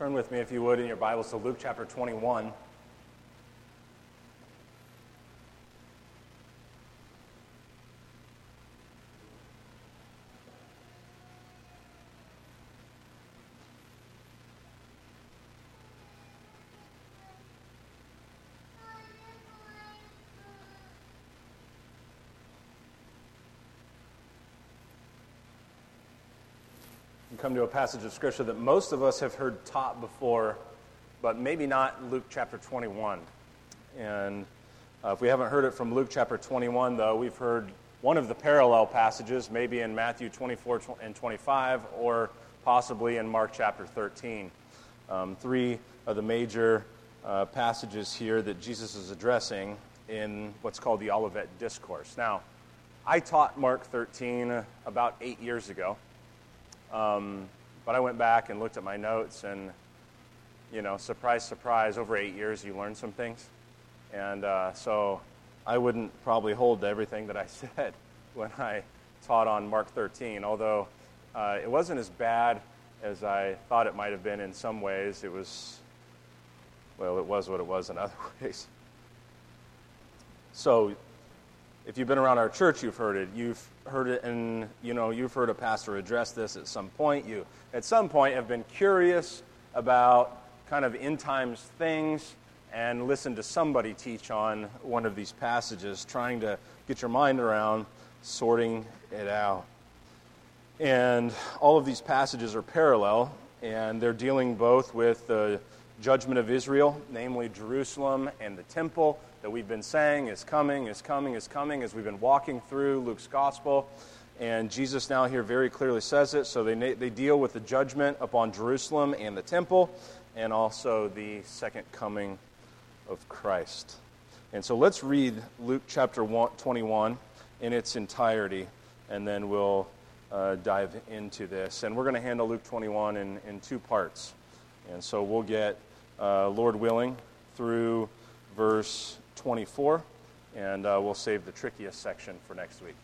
Turn with me, if you would, in your Bibles to Luke chapter 21. Come to a passage of Scripture that most of us have heard taught before, but maybe not Luke chapter 21. And uh, if we haven't heard it from Luke chapter 21, though, we've heard one of the parallel passages, maybe in Matthew 24 and 25, or possibly in Mark chapter 13. Um, three of the major uh, passages here that Jesus is addressing in what's called the Olivet Discourse. Now, I taught Mark 13 about eight years ago. Um, but I went back and looked at my notes, and, you know, surprise, surprise, over eight years you learn some things. And uh, so I wouldn't probably hold to everything that I said when I taught on Mark 13, although uh, it wasn't as bad as I thought it might have been in some ways. It was, well, it was what it was in other ways. So if you've been around our church, you've heard it. You've heard it, and you know you've heard a pastor address this at some point. You, at some point, have been curious about kind of end times things and listened to somebody teach on one of these passages, trying to get your mind around sorting it out. And all of these passages are parallel, and they're dealing both with the judgment of Israel, namely Jerusalem and the temple that we've been saying is coming, is coming, is coming as we've been walking through Luke's gospel. And Jesus now here very clearly says it. So they, they deal with the judgment upon Jerusalem and the temple, and also the second coming of Christ. And so let's read Luke chapter 21 in its entirety, and then we'll uh, dive into this. And we're going to handle Luke 21 in, in two parts. And so we'll get, uh, Lord willing, through verse 24, and uh, we'll save the trickiest section for next week.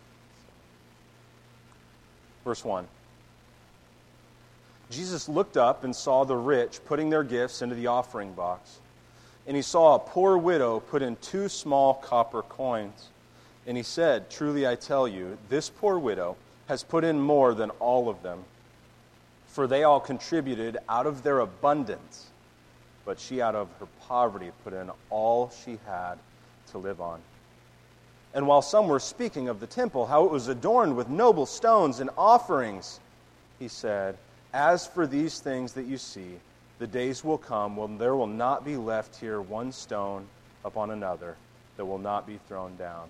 Verse 1 Jesus looked up and saw the rich putting their gifts into the offering box. And he saw a poor widow put in two small copper coins. And he said, Truly I tell you, this poor widow has put in more than all of them. For they all contributed out of their abundance but she out of her poverty put in all she had to live on. And while some were speaking of the temple, how it was adorned with noble stones and offerings, he said, As for these things that you see, the days will come when there will not be left here one stone upon another that will not be thrown down.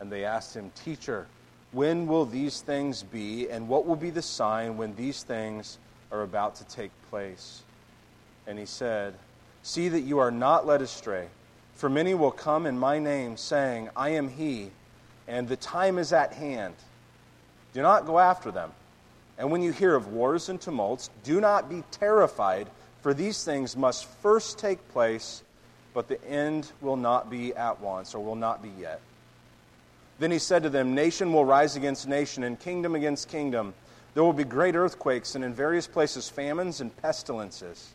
And they asked him, Teacher, when will these things be, and what will be the sign when these things are about to take place? And he said, See that you are not led astray. For many will come in my name, saying, I am he, and the time is at hand. Do not go after them. And when you hear of wars and tumults, do not be terrified, for these things must first take place, but the end will not be at once, or will not be yet. Then he said to them, Nation will rise against nation, and kingdom against kingdom. There will be great earthquakes, and in various places famines and pestilences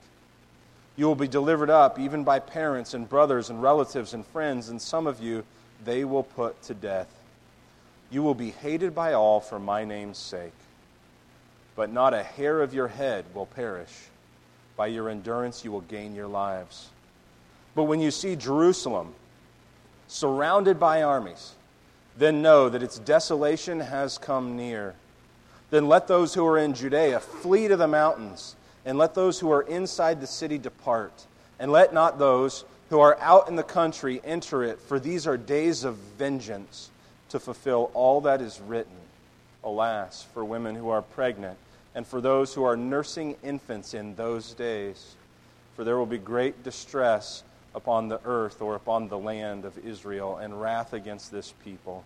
You will be delivered up even by parents and brothers and relatives and friends, and some of you they will put to death. You will be hated by all for my name's sake. But not a hair of your head will perish. By your endurance you will gain your lives. But when you see Jerusalem surrounded by armies, then know that its desolation has come near. Then let those who are in Judea flee to the mountains and let those who are inside the city depart. And let not those who are out in the country enter it, for these are days of vengeance to fulfill all that is written. Alas, for women who are pregnant, and for those who are nursing infants in those days. For there will be great distress upon the earth or upon the land of Israel, and wrath against this people.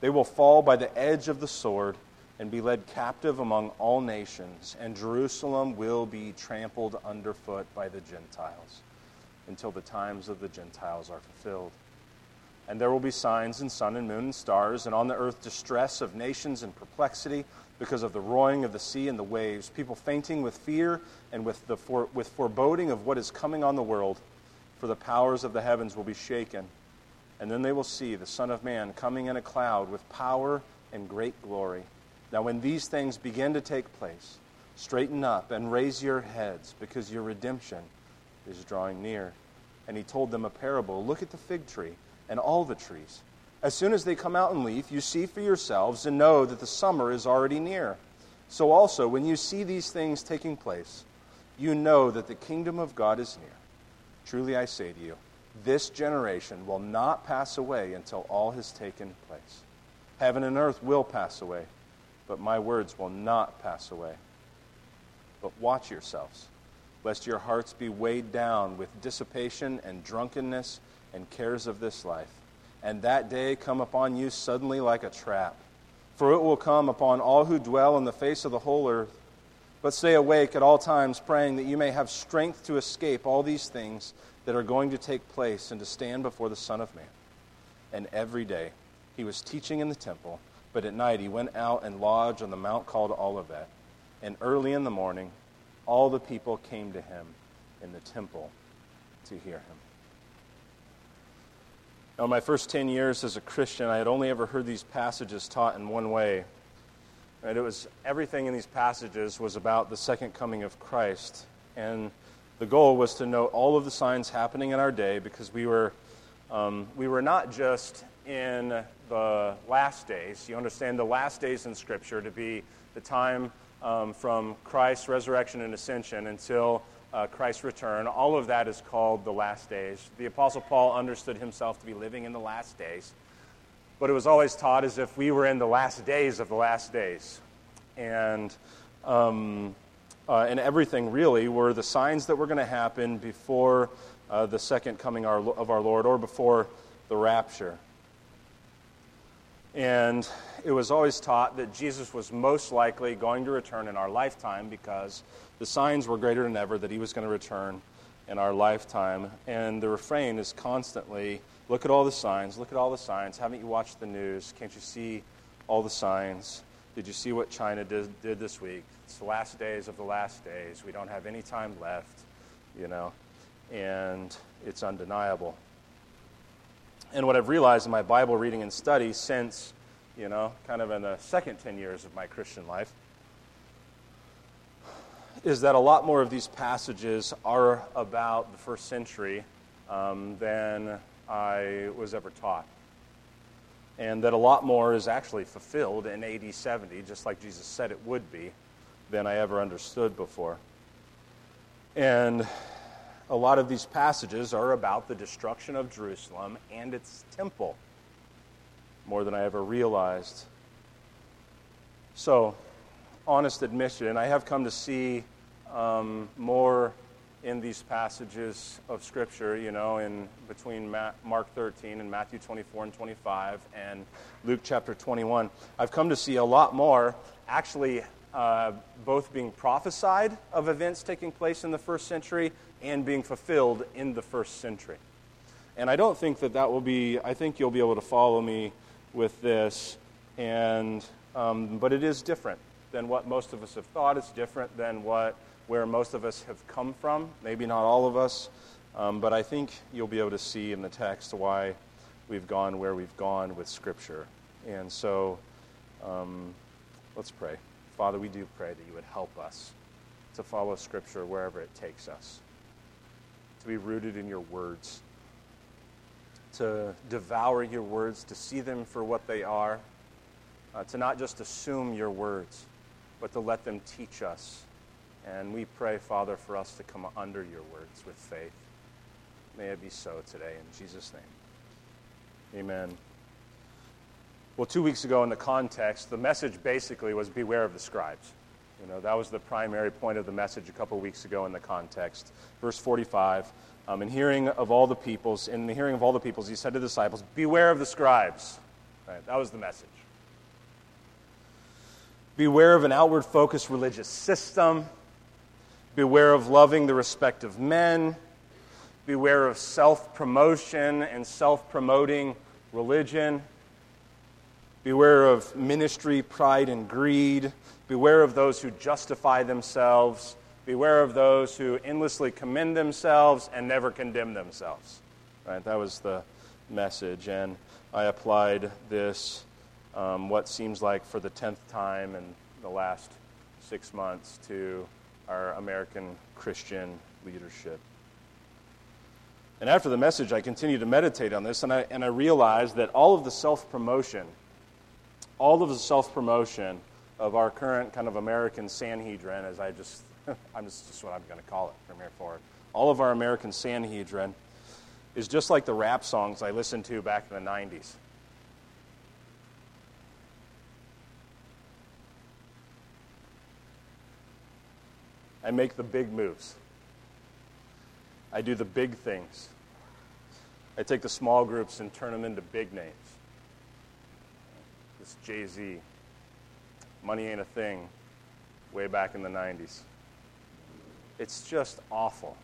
They will fall by the edge of the sword and be led captive among all nations, and Jerusalem will be trampled underfoot by the Gentiles until the times of the Gentiles are fulfilled. And there will be signs in sun and moon and stars, and on the earth distress of nations and perplexity because of the roaring of the sea and the waves, people fainting with fear and with, the for, with foreboding of what is coming on the world, for the powers of the heavens will be shaken. And then they will see the Son of Man coming in a cloud with power and great glory. Now, when these things begin to take place, straighten up and raise your heads, because your redemption is drawing near. And he told them a parable Look at the fig tree and all the trees. As soon as they come out in leaf, you see for yourselves and know that the summer is already near. So also, when you see these things taking place, you know that the kingdom of God is near. Truly I say to you, this generation will not pass away until all has taken place. Heaven and earth will pass away, but my words will not pass away. But watch yourselves, lest your hearts be weighed down with dissipation and drunkenness and cares of this life, and that day come upon you suddenly like a trap. For it will come upon all who dwell on the face of the whole earth. But stay awake at all times, praying that you may have strength to escape all these things that are going to take place and to stand before the Son of Man. And every day he was teaching in the temple, but at night he went out and lodged on the mount called Olivet. And early in the morning, all the people came to him in the temple to hear him. Now, my first 10 years as a Christian, I had only ever heard these passages taught in one way. Right? It was everything in these passages was about the second coming of Christ. And the goal was to note all of the signs happening in our day because we were, um, we were not just in the last days. You understand the last days in Scripture to be the time um, from Christ's resurrection and ascension until uh, Christ's return. All of that is called the last days. The Apostle Paul understood himself to be living in the last days, but it was always taught as if we were in the last days of the last days. And, um, uh, and everything really were the signs that were going to happen before uh, the second coming of our Lord or before the rapture. And it was always taught that Jesus was most likely going to return in our lifetime because the signs were greater than ever that he was going to return in our lifetime. And the refrain is constantly look at all the signs, look at all the signs. Haven't you watched the news? Can't you see all the signs? Did you see what China did, did this week? It's the last days of the last days. We don't have any time left, you know, and it's undeniable. And what I've realized in my Bible reading and study since, you know, kind of in the second 10 years of my Christian life, is that a lot more of these passages are about the first century um, than I was ever taught. And that a lot more is actually fulfilled in AD 70, just like Jesus said it would be, than I ever understood before. And a lot of these passages are about the destruction of Jerusalem and its temple, more than I ever realized. So, honest admission, I have come to see um, more in these passages of Scripture, you know, in between Mark 13 and Matthew 24 and 25 and Luke chapter 21. I've come to see a lot more actually uh, both being prophesied of events taking place in the first century and being fulfilled in the first century. And I don't think that that will be, I think you'll be able to follow me with this. And, um, but it is different than what most of us have thought. It's different than what where most of us have come from. Maybe not all of us, um, but I think you'll be able to see in the text why we've gone where we've gone with Scripture. And so um, let's pray. Father, we do pray that you would help us to follow Scripture wherever it takes us, to be rooted in your words, to devour your words, to see them for what they are, uh, to not just assume your words, but to let them teach us and we pray, Father, for us to come under your words with faith. May it be so today, in Jesus' name. Amen. Well, two weeks ago in the context, the message basically was beware of the scribes. You know, that was the primary point of the message a couple weeks ago in the context. Verse 45 um, In hearing of all the peoples, in the hearing of all the peoples, he said to the disciples, Beware of the scribes. Right, that was the message. Beware of an outward focused religious system. Beware of loving the respect of men. Beware of self promotion and self promoting religion. Beware of ministry, pride, and greed. Beware of those who justify themselves. Beware of those who endlessly commend themselves and never condemn themselves. Right? That was the message. And I applied this, um, what seems like for the tenth time in the last six months, to our American Christian leadership. And after the message, I continued to meditate on this, and I, and I realized that all of the self promotion all of the self promotion of our current kind of American Sanhedrin, as I just, I'm just, just what I'm going to call it from here forward. All of our American Sanhedrin is just like the rap songs I listened to back in the 90s. I make the big moves. I do the big things. I take the small groups and turn them into big names. This Jay Z. Money ain't a thing way back in the 90s. It's just awful,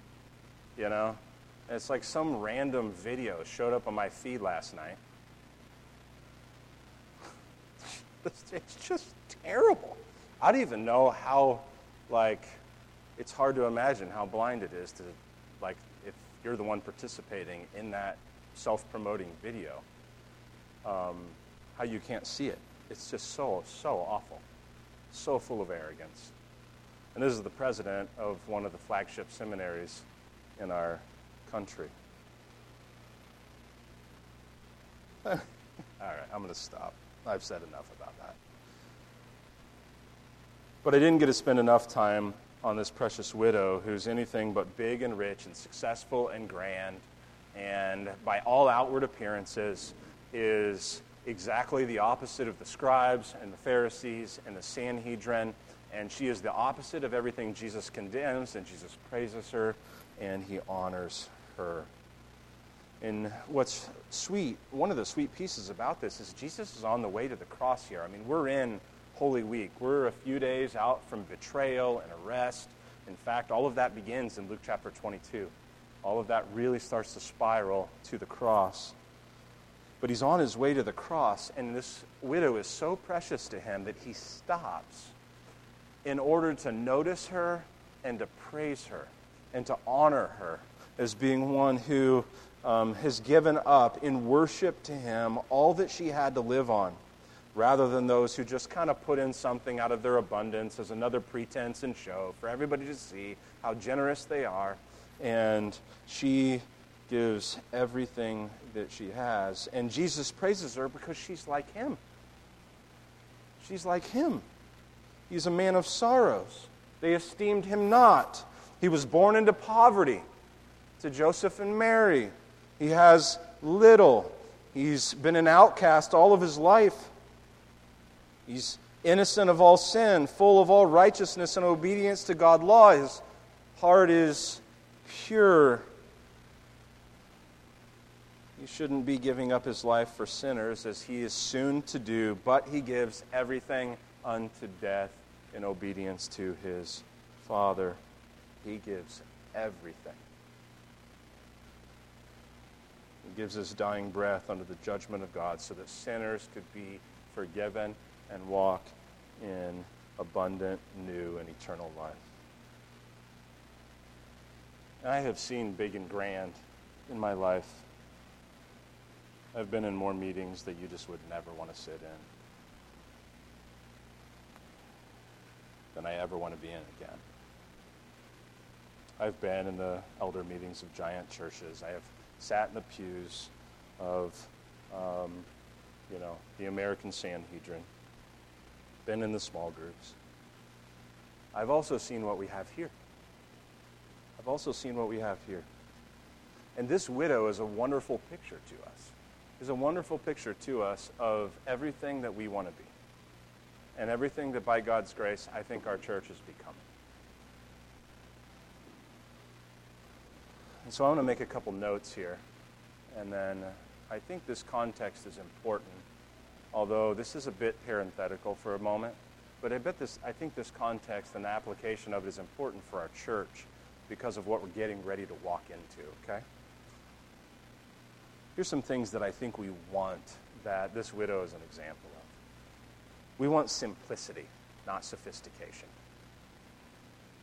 you know? it's like some random video showed up on my feed last night. it's just terrible. I don't even know how, like, it's hard to imagine how blind it is to, like, if you're the one participating in that self promoting video. Um, how you can't see it. It's just so, so awful, so full of arrogance. And this is the president of one of the flagship seminaries in our country. All right, I'm going to stop. I've said enough about that. But I didn't get to spend enough time on this precious widow who's anything but big and rich and successful and grand, and by all outward appearances is exactly the opposite of the scribes and the Pharisees and the Sanhedrin. And she is the opposite of everything Jesus condemns, and Jesus praises her and he honors her. And what's sweet, one of the sweet pieces about this is Jesus is on the way to the cross here. I mean, we're in Holy Week. We're a few days out from betrayal and arrest. In fact, all of that begins in Luke chapter 22. All of that really starts to spiral to the cross. But he's on his way to the cross, and this widow is so precious to him that he stops in order to notice her and to praise her and to honor her as being one who um, has given up in worship to him all that she had to live on, rather than those who just kind of put in something out of their abundance as another pretense and show for everybody to see how generous they are. And she gives everything that she has. And Jesus praises her because she's like him. She's like him. He's a man of sorrows. They esteemed him not. He was born into poverty to Joseph and Mary. He has little. He's been an outcast all of his life. He's innocent of all sin, full of all righteousness and obedience to God's law. His heart is pure he shouldn't be giving up his life for sinners as he is soon to do, but he gives everything unto death in obedience to his Father. He gives everything. He gives his dying breath under the judgment of God so that sinners could be forgiven and walk in abundant, new, and eternal life. I have seen big and grand in my life I've been in more meetings that you just would never want to sit in than I ever want to be in again. I've been in the elder meetings of giant churches. I have sat in the pews of, um, you know, the American Sanhedrin, been in the small groups. I've also seen what we have here. I've also seen what we have here. And this widow is a wonderful picture to us is a wonderful picture to us of everything that we want to be. and everything that by God's grace I think our church is becoming. And so I want to make a couple notes here. And then I think this context is important, although this is a bit parenthetical for a moment. But I bet this, I think this context and the application of it is important for our church because of what we're getting ready to walk into, okay? Here's some things that I think we want that this widow is an example of. We want simplicity, not sophistication.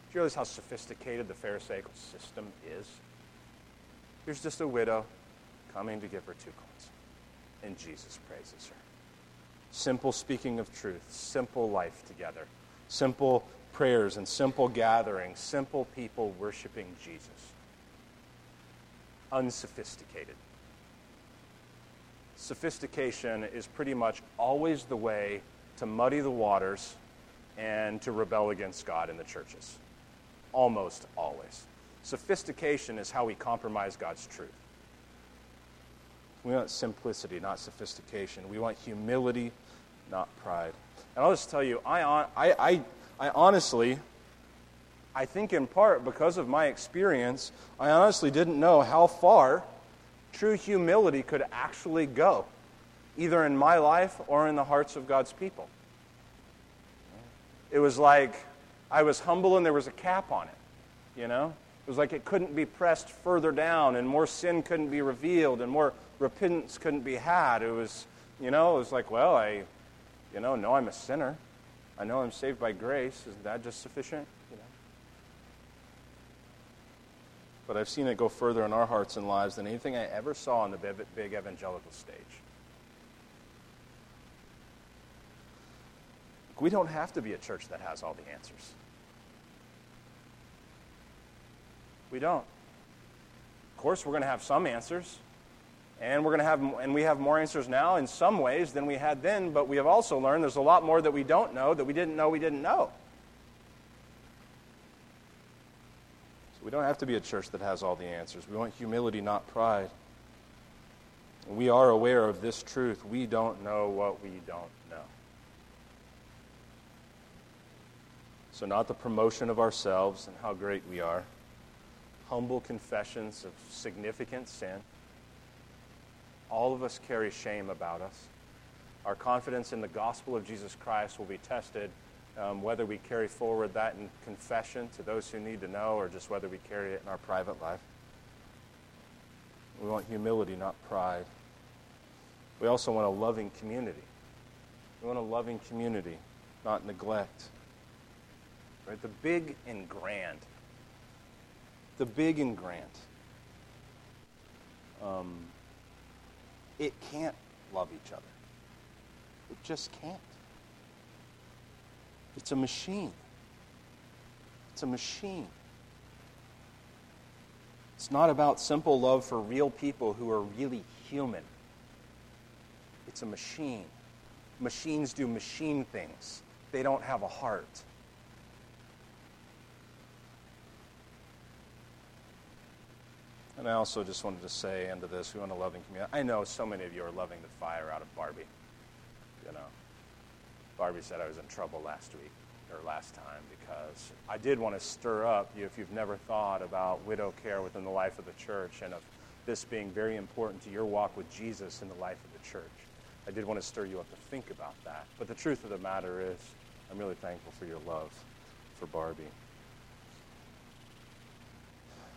Do you realize how sophisticated the Pharisaical system is? Here's just a widow coming to give her two coins, and Jesus praises her. Simple speaking of truth, simple life together, simple prayers and simple gatherings, simple people worshiping Jesus. Unsophisticated. Sophistication is pretty much always the way to muddy the waters and to rebel against God in the churches. Almost always. Sophistication is how we compromise God's truth. We want simplicity, not sophistication. We want humility, not pride. And I'll just tell you, I, I, I, I honestly, I think in part because of my experience, I honestly didn't know how far true humility could actually go, either in my life or in the hearts of God's people. It was like I was humble and there was a cap on it, you know? It was like it couldn't be pressed further down and more sin couldn't be revealed and more repentance couldn't be had. It was, you know, it was like, well, I, you know, know I'm a sinner. I know I'm saved by grace. Isn't that just sufficient? You know? But I've seen it go further in our hearts and lives than anything I ever saw on the big evangelical stage. We don't have to be a church that has all the answers. We don't. Of course, we're going to have some answers. And we're going to have, and we have more answers now in some ways than we had then, but we have also learned there's a lot more that we don't know that we didn't know we didn't know. We don't have to be a church that has all the answers. We want humility, not pride. We are aware of this truth. We don't know what we don't know. So, not the promotion of ourselves and how great we are, humble confessions of significant sin all of us carry shame about us. Our confidence in the gospel of Jesus Christ will be tested um, whether we carry forward that in confession to those who need to know or just whether we carry it in our private life. We want humility, not pride. We also want a loving community. We want a loving community, not neglect. Right? The big and grand. The big and grand. Um, it can't love each other. It just can't. It's a machine. It's a machine. It's not about simple love for real people who are really human. It's a machine. Machines do machine things, they don't have a heart. And I also just wanted to say into this, we want a loving community. I know so many of you are loving the fire out of Barbie. You know, Barbie said I was in trouble last week or last time because I did want to stir up you if you've never thought about widow care within the life of the church and of this being very important to your walk with Jesus in the life of the church. I did want to stir you up to think about that. But the truth of the matter is, I'm really thankful for your love for Barbie.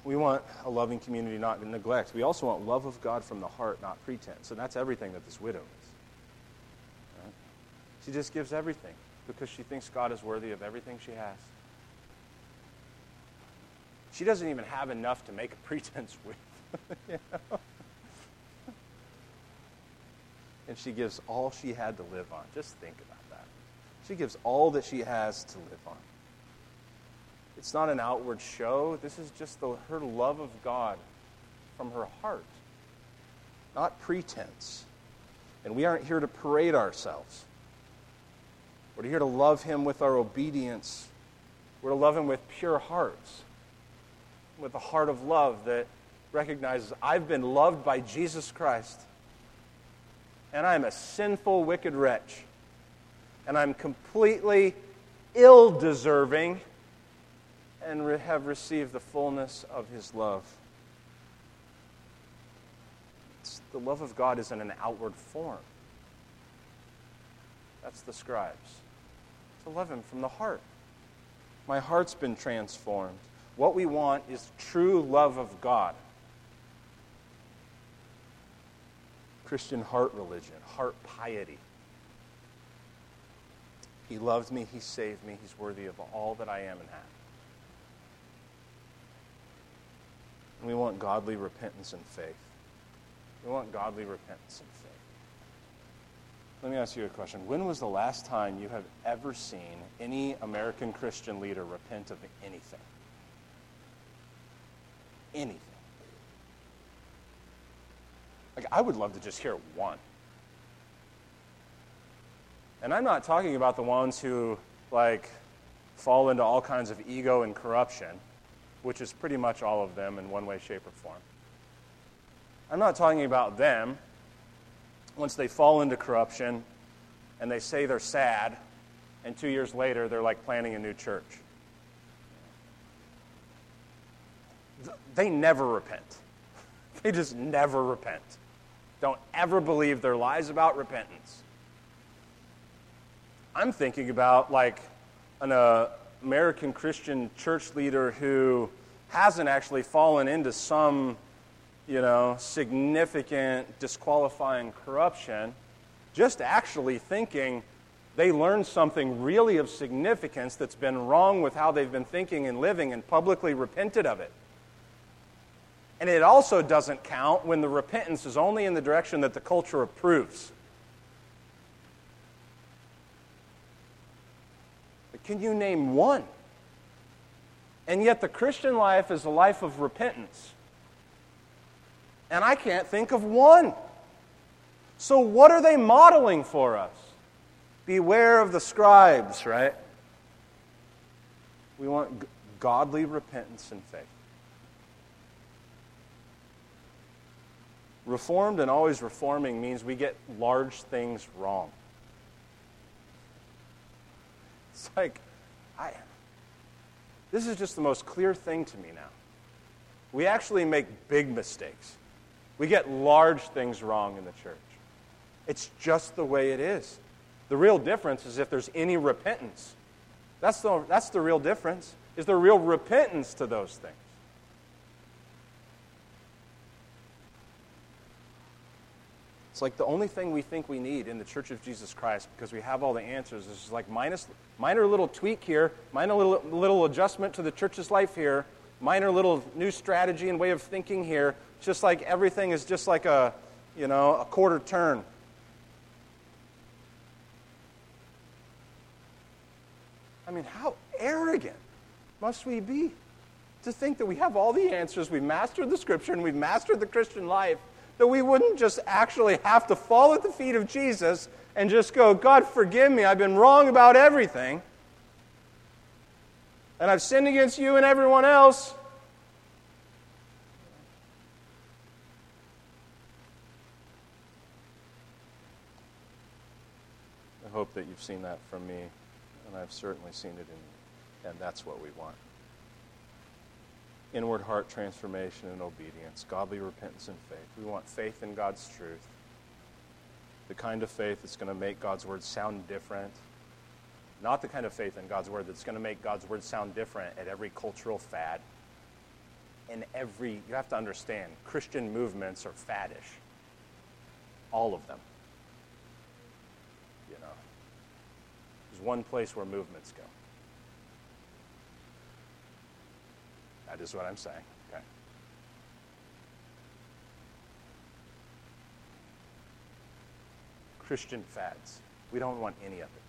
We want a loving community, not neglect. We also want love of God from the heart, not pretense. And that's everything that this widow? She just gives everything because she thinks God is worthy of everything she has. She doesn't even have enough to make a pretense with. you know? And she gives all she had to live on. Just think about that. She gives all that she has to live on. It's not an outward show. This is just the, her love of God from her heart, not pretense. And we aren't here to parade ourselves. We're here to love Him with our obedience. We're to love Him with pure hearts, with a heart of love that recognizes I've been loved by Jesus Christ, and I'm a sinful, wicked wretch. and I'm completely ill deserving and have received the fullness of his love. It's, the love of God is in an outward form. That's the scribes. To love him from the heart. My heart's been transformed. What we want is true love of God. Christian heart religion, heart piety. He loved me, He saved me, He's worthy of all that I am and have. And we want godly repentance and faith. We want godly repentance and faith. Let me ask you a question. When was the last time you have ever seen any American Christian leader repent of anything? Anything. Like, I would love to just hear one. And I'm not talking about the ones who, like, fall into all kinds of ego and corruption, which is pretty much all of them in one way, shape, or form. I'm not talking about them once they fall into corruption and they say they're sad, and two years later they're like planning a new church. They never repent. They just never repent. Don't ever believe their lies about repentance. I'm thinking about like an uh, American Christian church leader who hasn't actually fallen into some you know, significant disqualifying corruption, just actually thinking they learned something really of significance that's been wrong with how they've been thinking and living and publicly repented of it. And it also doesn't count when the repentance is only in the direction that the culture approves. But can you name one? And yet, the Christian life is a life of repentance and I can't think of one. So, what are they modeling for us? Beware of the scribes, right? We want godly repentance and faith. Reformed and always reforming means we get large things wrong. It's like, I, this is just the most clear thing to me now. We actually make big mistakes. We get large things wrong in the church. It's just the way it is. The real difference is if there's any repentance. That's the, that's the real difference. Is there real repentance to those things? It's like the only thing we think we need in the Church of Jesus Christ because we have all the answers is like minus, minor little tweak here, minor little, little adjustment to the church's life here, minor little new strategy and way of thinking here, just like everything is just like a, you know, a quarter turn. I mean, how arrogant must we be to think that we have all the answers, we've mastered the scripture, and we've mastered the Christian life, that we wouldn't just actually have to fall at the feet of Jesus and just go, God, forgive me, I've been wrong about everything, and I've sinned against you and everyone else. I hope that you've seen that from me, and I've certainly seen it in you, and that's what we want. Inward heart transformation and obedience, godly repentance and faith. We want faith in God's truth, the kind of faith that's going to make God's word sound different, not the kind of faith in God's word that's going to make God's word sound different at every cultural fad. In every, you have to understand, Christian movements are faddish. All of them. You know, there's one place where movements go. That is what I'm saying. Okay. Christian fads. We don't want any of it.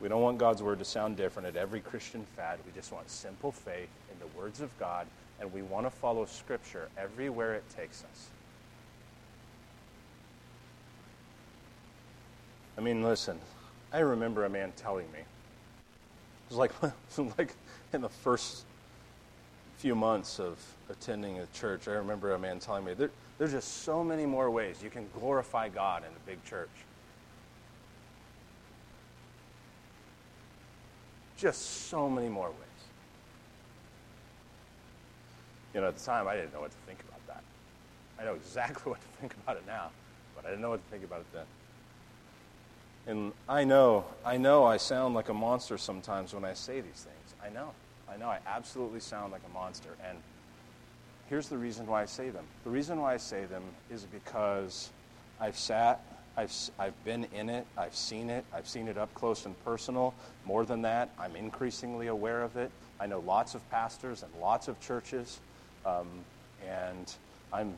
We don't want God's word to sound different at every Christian fad. We just want simple faith in the words of God, and we want to follow Scripture everywhere it takes us. I mean, listen, I remember a man telling me. It was like, like in the first few months of attending a church, I remember a man telling me there, there's just so many more ways you can glorify God in a big church. Just so many more ways. You know, at the time, I didn't know what to think about that. I know exactly what to think about it now, but I didn't know what to think about it then. And I know, I know I sound like a monster sometimes when I say these things. I know. I know I absolutely sound like a monster. And here's the reason why I say them. The reason why I say them is because I've sat, I've, I've been in it, I've seen it, I've seen it up close and personal. More than that, I'm increasingly aware of it. I know lots of pastors and lots of churches, um, and I'm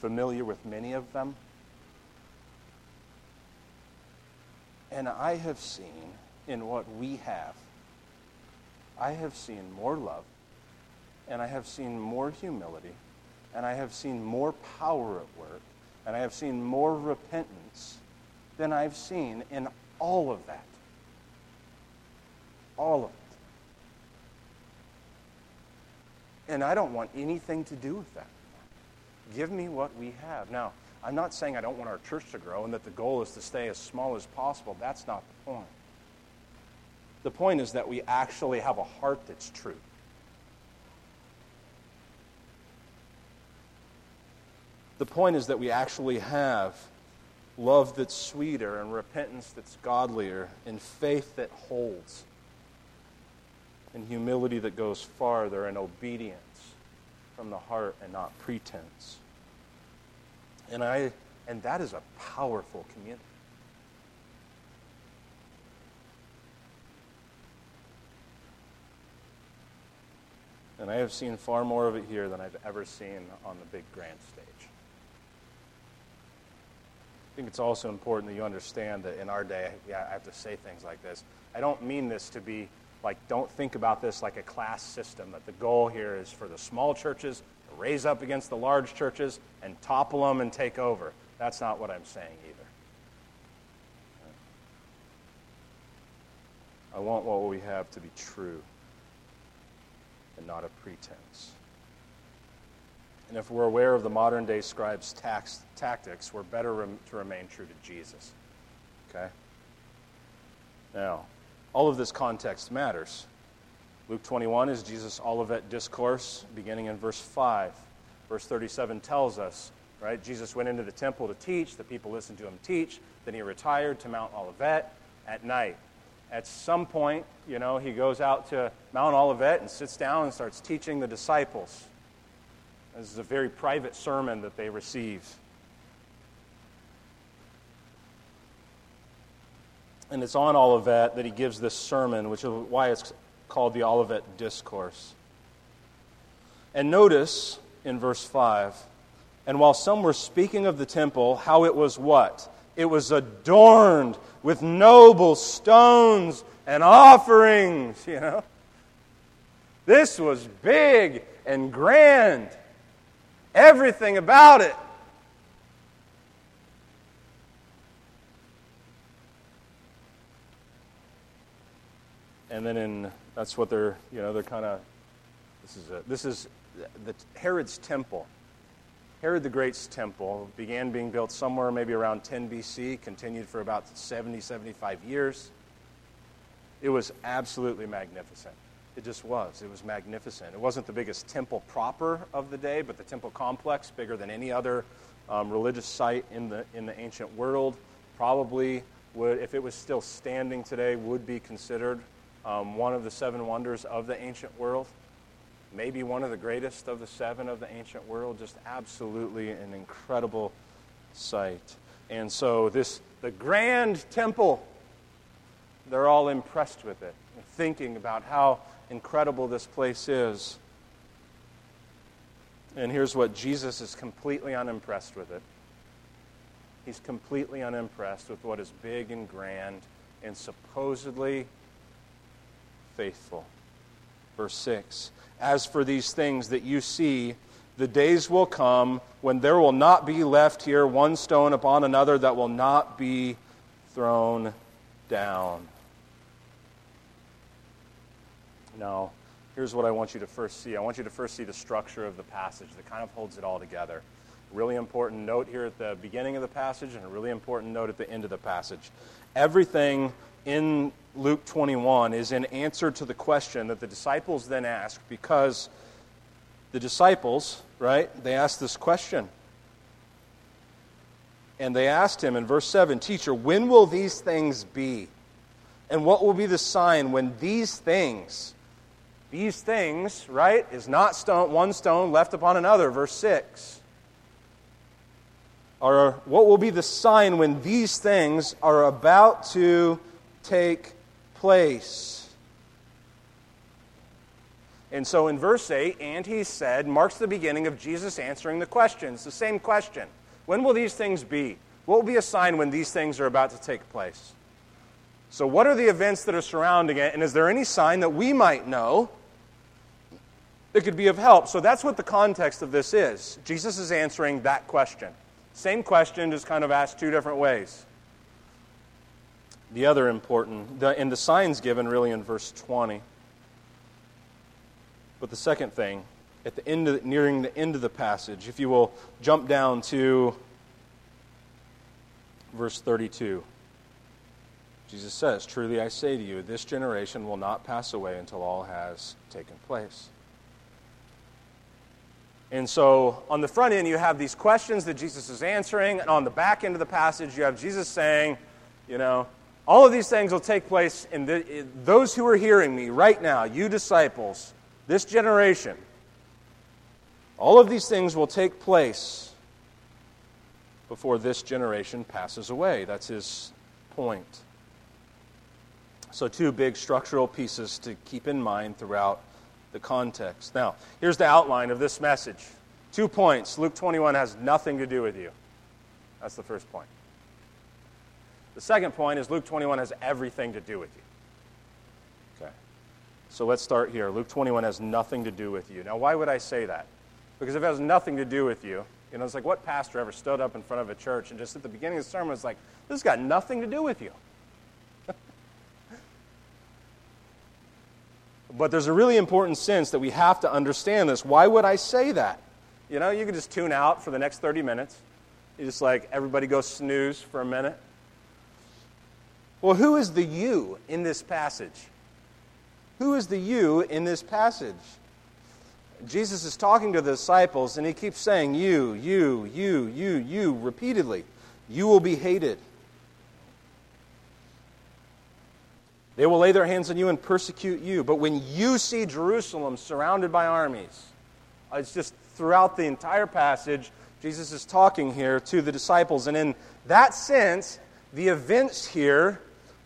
familiar with many of them. And I have seen in what we have, I have seen more love, and I have seen more humility, and I have seen more power at work, and I have seen more repentance than I've seen in all of that. All of it. And I don't want anything to do with that. Give me what we have. Now, I'm not saying I don't want our church to grow and that the goal is to stay as small as possible. That's not the point. The point is that we actually have a heart that's true. The point is that we actually have love that's sweeter and repentance that's godlier and faith that holds and humility that goes farther and obedience from the heart and not pretense. And, I, and that is a powerful community. And I have seen far more of it here than I've ever seen on the big grand stage. I think it's also important that you understand that in our day, yeah, I have to say things like this. I don't mean this to be like, don't think about this like a class system, that the goal here is for the small churches to raise up against the large churches and topple them and take over. That's not what I'm saying either. I want what we have to be true and not a pretense. And if we're aware of the modern day scribes' tax, tactics, we're better rem- to remain true to Jesus. Okay? Now, all of this context matters. Luke 21 is Jesus' Olivet discourse, beginning in verse 5. Verse 37 tells us, right? Jesus went into the temple to teach. The people listened to him teach. Then he retired to Mount Olivet at night. At some point, you know, he goes out to Mount Olivet and sits down and starts teaching the disciples. This is a very private sermon that they receive. And it's on Olivet that he gives this sermon, which is why it's called the Olivet Discourse. And notice in verse 5 and while some were speaking of the temple, how it was what? It was adorned with noble stones and offerings, you know. This was big and grand. Everything about it. And then in that's what they're, you know, they're kind of, this is, a, this is the, Herod's temple. Herod the Great's temple began being built somewhere maybe around 10 BC, continued for about 70, 75 years. It was absolutely magnificent. It just was. It was magnificent. It wasn't the biggest temple proper of the day, but the temple complex, bigger than any other um, religious site in the, in the ancient world, probably would, if it was still standing today, would be considered um, one of the seven wonders of the ancient world. Maybe one of the greatest of the seven of the ancient world. Just absolutely an incredible sight. And so, this, the grand temple, they're all impressed with it, thinking about how incredible this place is. And here's what Jesus is completely unimpressed with it. He's completely unimpressed with what is big and grand and supposedly faithful. Verse 6 As for these things that you see, the days will come when there will not be left here one stone upon another that will not be thrown down. Now, here's what I want you to first see. I want you to first see the structure of the passage that kind of holds it all together. Really important note here at the beginning of the passage, and a really important note at the end of the passage. Everything in Luke 21 is in answer to the question that the disciples then ask because the disciples, right, they asked this question. And they asked him in verse 7 Teacher, when will these things be? And what will be the sign when these things, these things, right, is not stone, one stone left upon another, verse 6. Or what will be the sign when these things are about to take place? And so in verse 8, and he said, marks the beginning of Jesus answering the questions, the same question. When will these things be? What will be a sign when these things are about to take place? So, what are the events that are surrounding it? And is there any sign that we might know that could be of help? So, that's what the context of this is. Jesus is answering that question. Same question, just kind of asked two different ways. The other important, the, and the signs given really in verse 20. But the second thing, at the end of, nearing the end of the passage, if you will jump down to verse 32. Jesus says, Truly I say to you, this generation will not pass away until all has taken place. And so on the front end, you have these questions that Jesus is answering, and on the back end of the passage, you have Jesus saying, you know, all of these things will take place in, the, in those who are hearing me right now, you disciples, this generation. All of these things will take place before this generation passes away. That's his point. So, two big structural pieces to keep in mind throughout the context. Now, here's the outline of this message. Two points. Luke 21 has nothing to do with you. That's the first point. The second point is Luke 21 has everything to do with you. Okay. So let's start here. Luke 21 has nothing to do with you. Now, why would I say that? Because if it has nothing to do with you, you know, it's like what pastor ever stood up in front of a church and just at the beginning of the sermon was like, this has got nothing to do with you. But there's a really important sense that we have to understand this. Why would I say that? You know, you could just tune out for the next 30 minutes. You just like, everybody go snooze for a minute. Well, who is the you in this passage? Who is the you in this passage? Jesus is talking to the disciples, and he keeps saying, You, you, you, you, you, repeatedly. You will be hated. They will lay their hands on you and persecute you. But when you see Jerusalem surrounded by armies, uh, it's just throughout the entire passage, Jesus is talking here to the disciples. And in that sense, the events here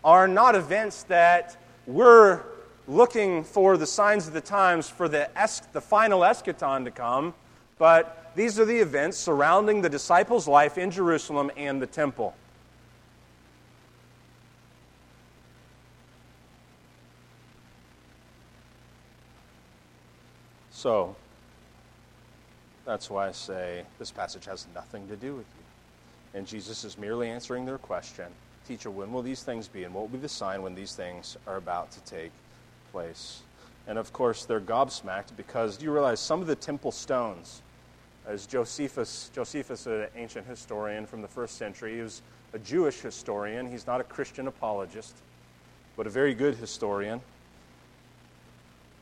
are not events that we're looking for the signs of the times for the, es- the final eschaton to come, but these are the events surrounding the disciples' life in Jerusalem and the temple. So, that's why I say this passage has nothing to do with you. And Jesus is merely answering their question Teacher, when will these things be, and what will be the sign when these things are about to take place. And of course, they're gobsmacked because do you realize some of the temple stones, as Josephus, Josephus, an ancient historian from the first century, he was a Jewish historian. He's not a Christian apologist, but a very good historian.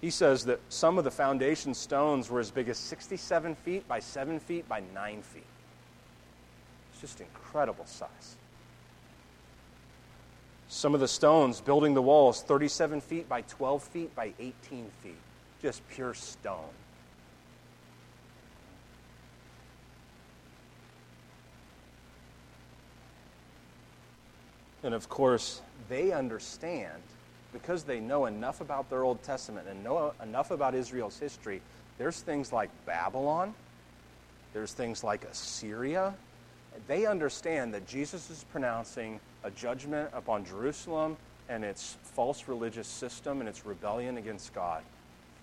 He says that some of the foundation stones were as big as 67 feet by 7 feet by 9 feet. It's just incredible size. Some of the stones building the walls, 37 feet by 12 feet by 18 feet. Just pure stone. And of course, they understand because they know enough about their Old Testament and know enough about Israel's history. There's things like Babylon, there's things like Assyria. They understand that Jesus is pronouncing a judgment upon Jerusalem and its false religious system and its rebellion against God.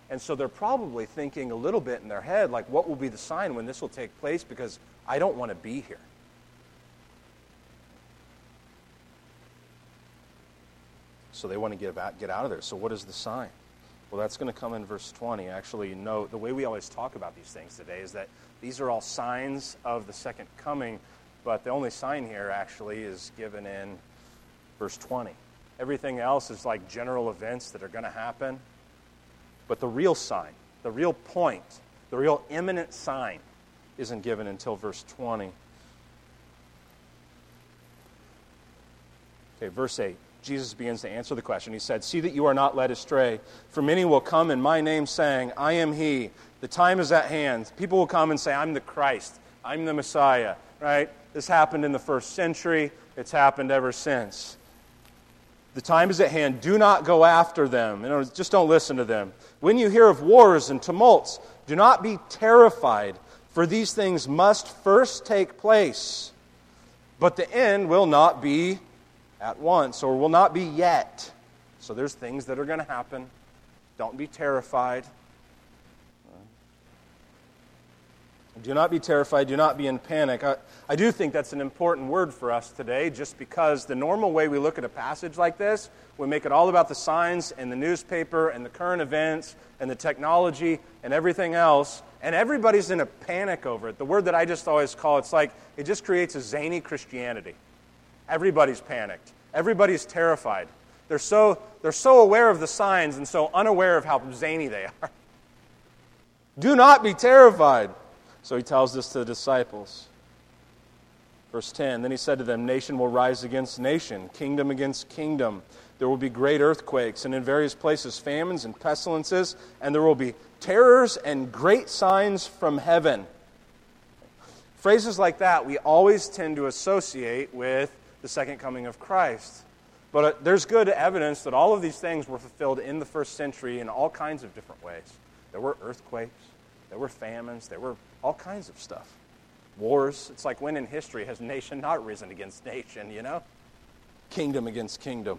And so they're probably thinking a little bit in their head, like, what will be the sign when this will take place? Because I don't want to be here. So they want to get out, get out of there. So, what is the sign? Well, that's going to come in verse 20. Actually, note the way we always talk about these things today is that these are all signs of the second coming but the only sign here actually is given in verse 20. Everything else is like general events that are going to happen. But the real sign, the real point, the real imminent sign isn't given until verse 20. Okay, verse 8. Jesus begins to answer the question. He said, See that you are not led astray, for many will come in my name, saying, I am he. The time is at hand. People will come and say, I'm the Christ. I'm the Messiah. Right? This happened in the first century. It's happened ever since. The time is at hand. Do not go after them. Know, just don't listen to them. When you hear of wars and tumults, do not be terrified, for these things must first take place. But the end will not be at once or will not be yet. So there's things that are going to happen. Don't be terrified. Do not be terrified. Do not be in panic. I, I do think that's an important word for us today, just because the normal way we look at a passage like this, we make it all about the signs and the newspaper and the current events and the technology and everything else, and everybody's in a panic over it. The word that I just always call it's like it just creates a zany Christianity. Everybody's panicked. Everybody's terrified. They're so, they're so aware of the signs and so unaware of how zany they are. Do not be terrified. So he tells this to the disciples. Verse 10 Then he said to them, Nation will rise against nation, kingdom against kingdom. There will be great earthquakes, and in various places famines and pestilences, and there will be terrors and great signs from heaven. Phrases like that we always tend to associate with the second coming of Christ. But uh, there's good evidence that all of these things were fulfilled in the first century in all kinds of different ways. There were earthquakes, there were famines, there were all kinds of stuff. Wars. It's like when in history has nation not risen against nation, you know? Kingdom against kingdom.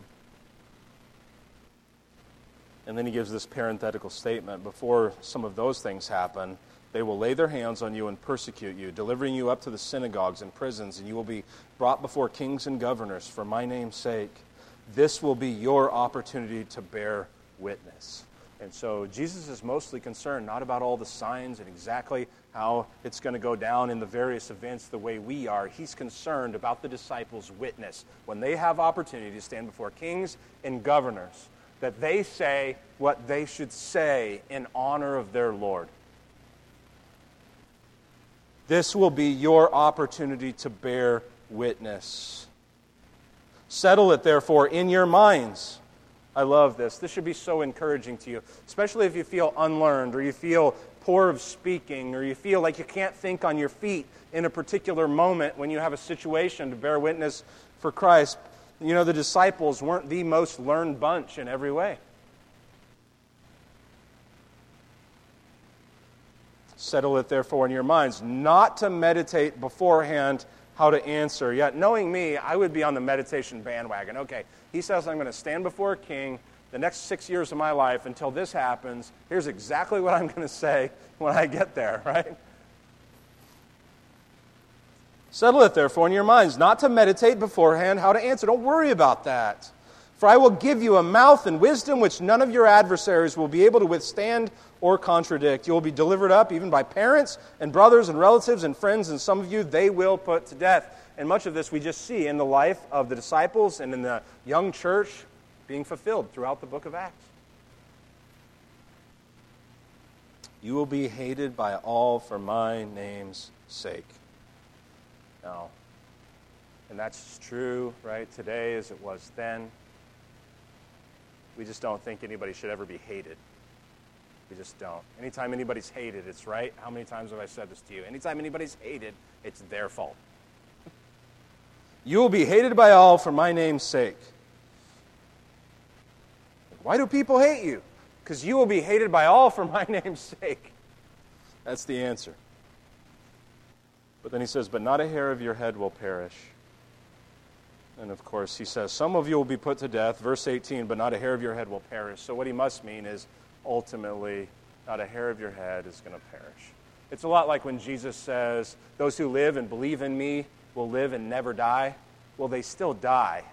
And then he gives this parenthetical statement before some of those things happen, they will lay their hands on you and persecute you, delivering you up to the synagogues and prisons, and you will be brought before kings and governors for my name's sake. This will be your opportunity to bear witness. And so Jesus is mostly concerned not about all the signs and exactly how it's going to go down in the various events the way we are. He's concerned about the disciples' witness. When they have opportunity to stand before kings and governors, that they say what they should say in honor of their Lord. This will be your opportunity to bear witness. Settle it, therefore, in your minds I love this. This should be so encouraging to you, especially if you feel unlearned or you feel poor of speaking or you feel like you can't think on your feet in a particular moment when you have a situation to bear witness for Christ. You know, the disciples weren't the most learned bunch in every way. Settle it, therefore, in your minds, not to meditate beforehand how to answer. Yet, knowing me, I would be on the meditation bandwagon. Okay, he says I'm going to stand before a king the next six years of my life until this happens. Here's exactly what I'm going to say when I get there, right? Settle it, therefore, in your minds, not to meditate beforehand how to answer. Don't worry about that. For I will give you a mouth and wisdom which none of your adversaries will be able to withstand or contradict. You will be delivered up even by parents and brothers and relatives and friends, and some of you they will put to death. And much of this we just see in the life of the disciples and in the young church being fulfilled throughout the book of Acts. You will be hated by all for my name's sake. Now, and that's true, right, today as it was then. We just don't think anybody should ever be hated. We just don't. Anytime anybody's hated, it's right. How many times have I said this to you? Anytime anybody's hated, it's their fault. you will be hated by all for my name's sake. Why do people hate you? Because you will be hated by all for my name's sake. That's the answer. But then he says, But not a hair of your head will perish. And of course, he says, Some of you will be put to death. Verse 18, but not a hair of your head will perish. So, what he must mean is ultimately, not a hair of your head is going to perish. It's a lot like when Jesus says, Those who live and believe in me will live and never die. Well, they still die,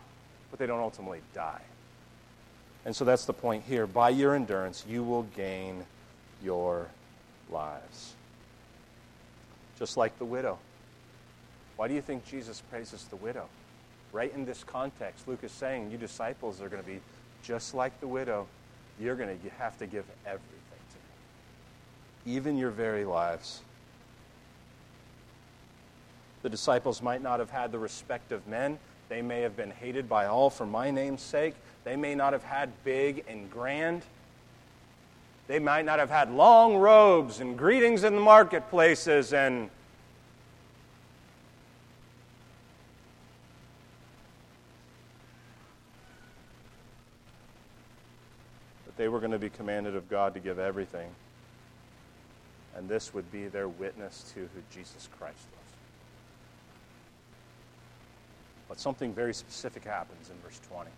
but they don't ultimately die. And so that's the point here. By your endurance, you will gain your lives. Just like the widow. Why do you think Jesus praises the widow? right in this context, Luke is saying, You disciples are going to be just like the widow. You're going to have to give everything to me, even your very lives. The disciples might not have had the respect of men. They may have been hated by all for my name's sake. They may not have had big and grand. They might not have had long robes and greetings in the marketplaces and they were going to be commanded of God to give everything. And this would be their witness to who Jesus Christ was. But something very specific happens in verse 20.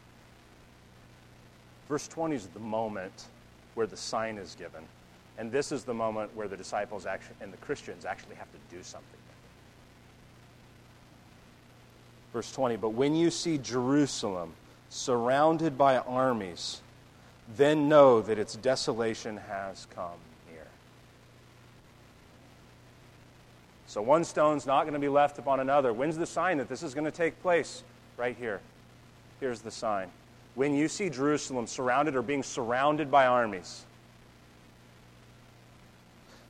Verse 20 is the moment where the sign is given. And this is the moment where the disciples actually, and the Christians actually have to do something. Verse 20, but when you see Jerusalem surrounded by armies, then know that its desolation has come near. So one stone's not going to be left upon another. When's the sign that this is going to take place? Right here. Here's the sign when you see Jerusalem surrounded or being surrounded by armies,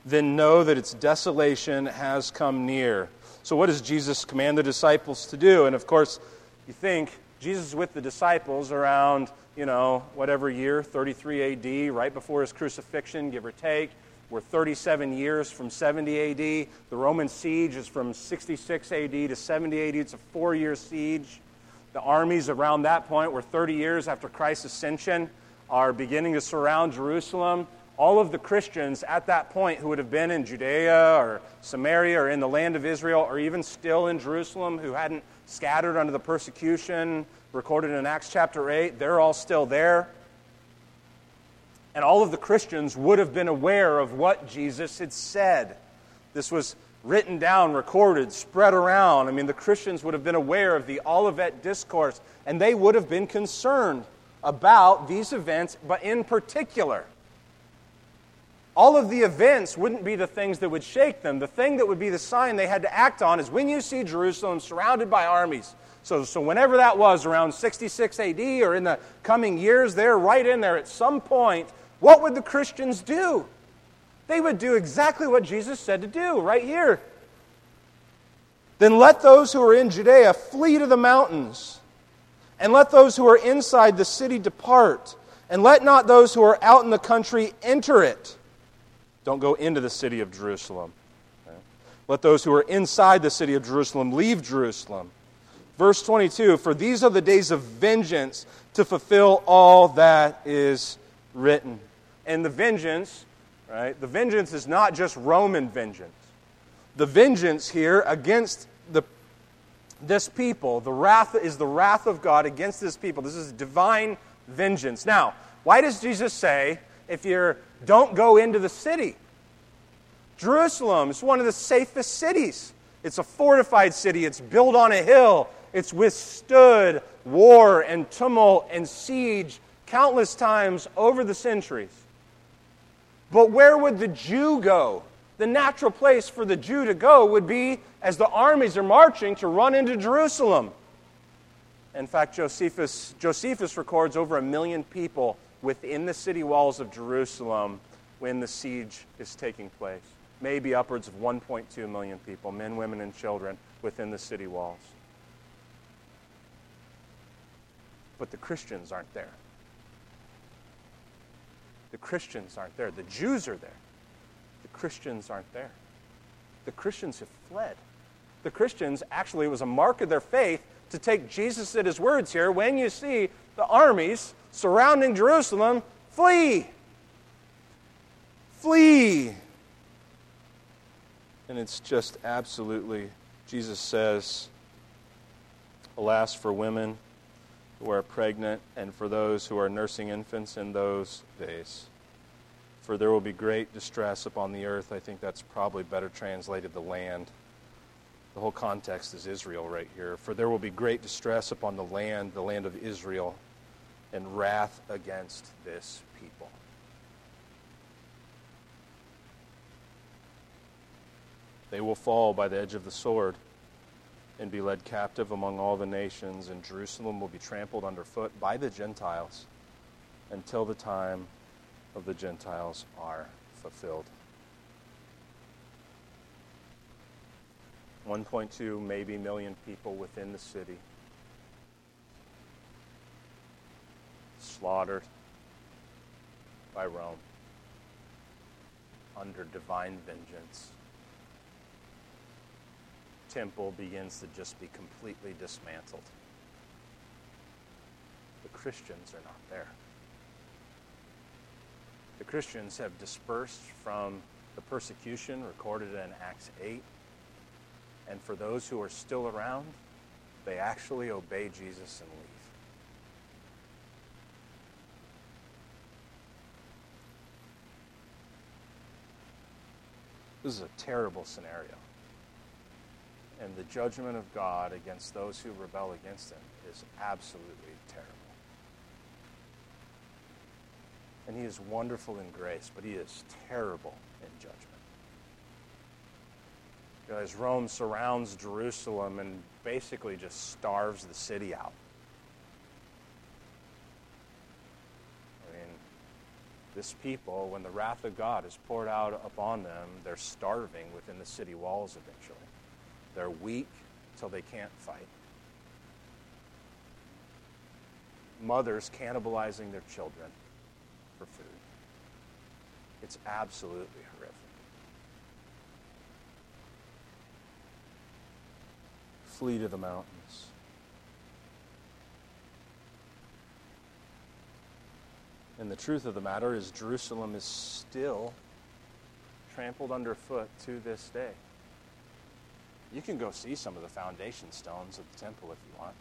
then know that its desolation has come near. So, what does Jesus command the disciples to do? And of course, you think Jesus is with the disciples around, you know, whatever year, 33 AD, right before his crucifixion, give or take. We're 37 years from 70 AD. The Roman siege is from 66 AD to 70 AD. It's a four year siege. The armies around that point, were 30 years after Christ's ascension, are beginning to surround Jerusalem. All of the Christians at that point who would have been in Judea or Samaria or in the land of Israel or even still in Jerusalem who hadn't scattered under the persecution recorded in Acts chapter 8, they're all still there. And all of the Christians would have been aware of what Jesus had said. This was written down, recorded, spread around. I mean, the Christians would have been aware of the Olivet Discourse, and they would have been concerned about these events, but in particular, all of the events wouldn't be the things that would shake them. The thing that would be the sign they had to act on is when you see Jerusalem surrounded by armies. So, so whenever that was, around 66 AD or in the coming years, they're right in there at some point. What would the Christians do? They would do exactly what Jesus said to do right here. Then let those who are in Judea flee to the mountains, and let those who are inside the city depart, and let not those who are out in the country enter it. Don't go into the city of Jerusalem. Let those who are inside the city of Jerusalem leave Jerusalem. Verse 22 For these are the days of vengeance to fulfill all that is written. And the vengeance Right? The vengeance is not just Roman vengeance. The vengeance here against the, this people, the wrath is the wrath of God against this people. This is divine vengeance. Now, why does Jesus say, if you're, don't go into the city? Jerusalem is one of the safest cities. It's a fortified city. It's built on a hill. It's withstood war and tumult and siege countless times over the centuries. But where would the Jew go? The natural place for the Jew to go would be as the armies are marching to run into Jerusalem. In fact, Josephus, Josephus records over a million people within the city walls of Jerusalem when the siege is taking place. Maybe upwards of 1.2 million people, men, women, and children, within the city walls. But the Christians aren't there. The Christians aren't there. The Jews are there. The Christians aren't there. The Christians have fled. The Christians, actually, it was a mark of their faith to take Jesus at his words here. When you see the armies surrounding Jerusalem, flee. Flee. And it's just absolutely, Jesus says, alas for women who are pregnant and for those who are nursing infants in those days. For there will be great distress upon the earth. I think that's probably better translated the land. The whole context is Israel right here. For there will be great distress upon the land, the land of Israel, and wrath against this people. They will fall by the edge of the sword and be led captive among all the nations, and Jerusalem will be trampled underfoot by the Gentiles until the time of the Gentiles are fulfilled. 1.2 maybe million people within the city slaughtered by Rome under divine vengeance temple begins to just be completely dismantled. The Christians are not there. The Christians have dispersed from the persecution recorded in Acts 8. And for those who are still around, they actually obey Jesus and leave. This is a terrible scenario and the judgment of God against those who rebel against him is absolutely terrible. And he is wonderful in grace, but he is terrible in judgment. As Rome surrounds Jerusalem and basically just starves the city out. I mean, this people, when the wrath of God is poured out upon them, they're starving within the city walls eventually. They're weak till they can't fight. Mothers cannibalizing their children for food. It's absolutely horrific. Flee to the mountains. And the truth of the matter is, Jerusalem is still trampled underfoot to this day. You can go see some of the foundation stones of the temple if you want.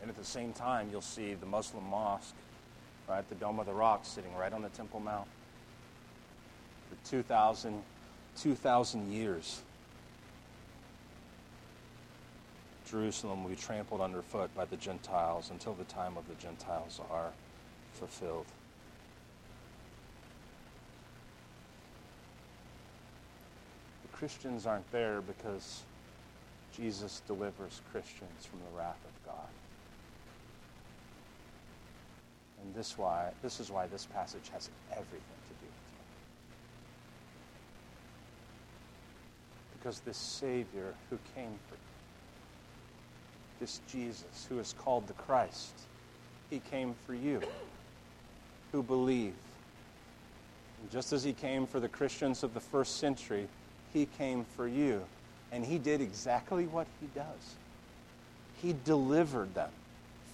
And at the same time, you'll see the Muslim mosque, right, the Dome of the Rock, sitting right on the Temple Mount. For 2,000 2,000 years, Jerusalem will be trampled underfoot by the Gentiles until the time of the Gentiles are fulfilled. Christians aren't there because Jesus delivers Christians from the wrath of God. And this why this is why this passage has everything to do with you. Because this Savior who came for you, this Jesus who is called the Christ, he came for you who believe. And just as he came for the Christians of the first century, he came for you. And he did exactly what he does. He delivered them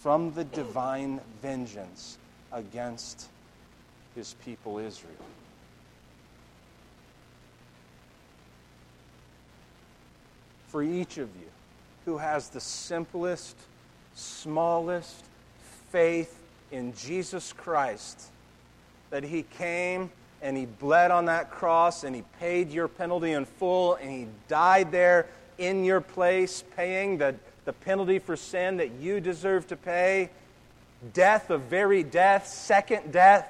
from the divine vengeance against his people Israel. For each of you who has the simplest, smallest faith in Jesus Christ, that he came and he bled on that cross and he paid your penalty in full and he died there in your place, paying the, the penalty for sin that you deserve to pay. Death of very death, second death.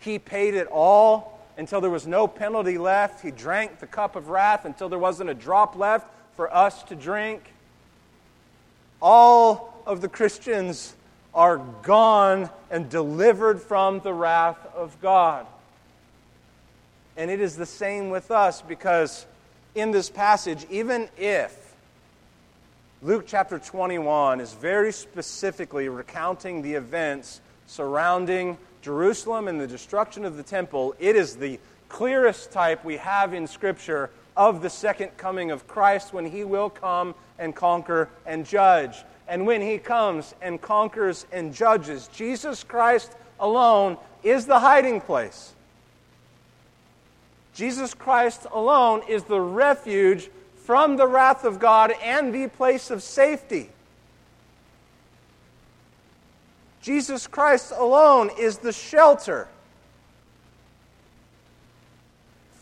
He paid it all until there was no penalty left. He drank the cup of wrath until there wasn't a drop left for us to drink. All of the Christians are gone and delivered from the wrath of God. And it is the same with us because in this passage, even if Luke chapter 21 is very specifically recounting the events surrounding Jerusalem and the destruction of the temple, it is the clearest type we have in Scripture of the second coming of Christ when he will come and conquer and judge and when he comes and conquers and judges. Jesus Christ alone is the hiding place. Jesus Christ alone is the refuge from the wrath of God and the place of safety. Jesus Christ alone is the shelter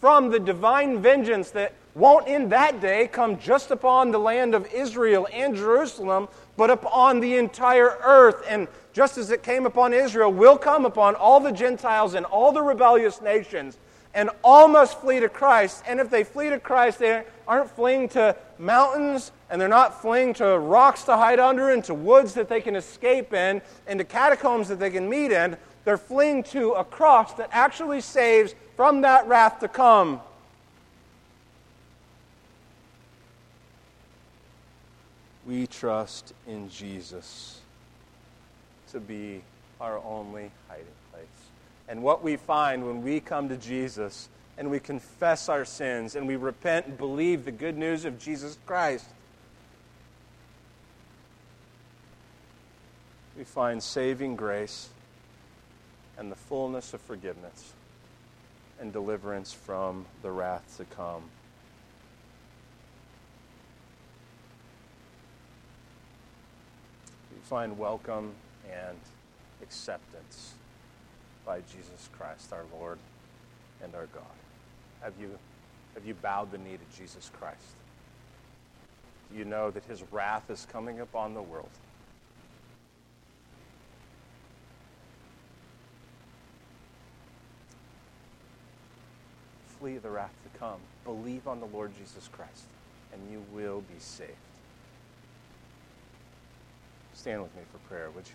from the divine vengeance that won't in that day come just upon the land of Israel and Jerusalem, but upon the entire earth. And just as it came upon Israel, will come upon all the Gentiles and all the rebellious nations. and all must flee to Christ. And if they flee to Christ, they aren't fleeing to mountains and they're not fleeing to rocks to hide under and to woods that they can escape in and to catacombs that they can meet in. They're fleeing to a cross that actually saves from that wrath to come. We trust in Jesus to be our only hiding place. And what we find when we come to Jesus and we confess our sins and we repent and believe the good news of Jesus Christ, we find saving grace and the fullness of forgiveness and deliverance from the wrath to come. Find welcome and acceptance by Jesus Christ, our Lord and our God. Have you, have you bowed the knee to Jesus Christ? Do you know that his wrath is coming upon the world? Flee the wrath to come. Believe on the Lord Jesus Christ, and you will be saved. Stand with me for prayer, would you?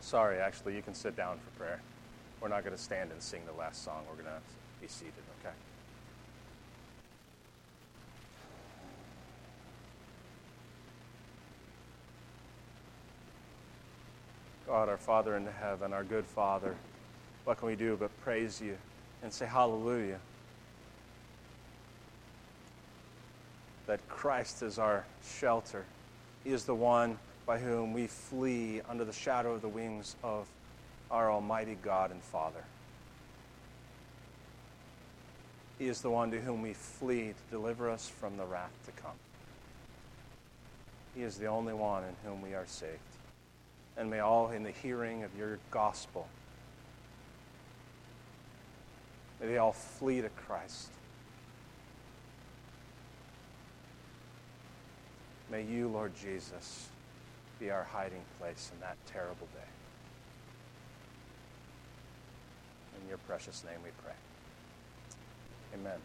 Sorry, actually, you can sit down for prayer. We're not going to stand and sing the last song. We're going to be seated, okay? God, our Father in heaven, our good Father, what can we do but praise you and say hallelujah? That Christ is our shelter. He is the one by whom we flee under the shadow of the wings of our Almighty God and Father. He is the one to whom we flee to deliver us from the wrath to come. He is the only one in whom we are saved. And may all in the hearing of your gospel, may they all flee to Christ. May you, Lord Jesus, be our hiding place in that terrible day. In your precious name we pray. Amen.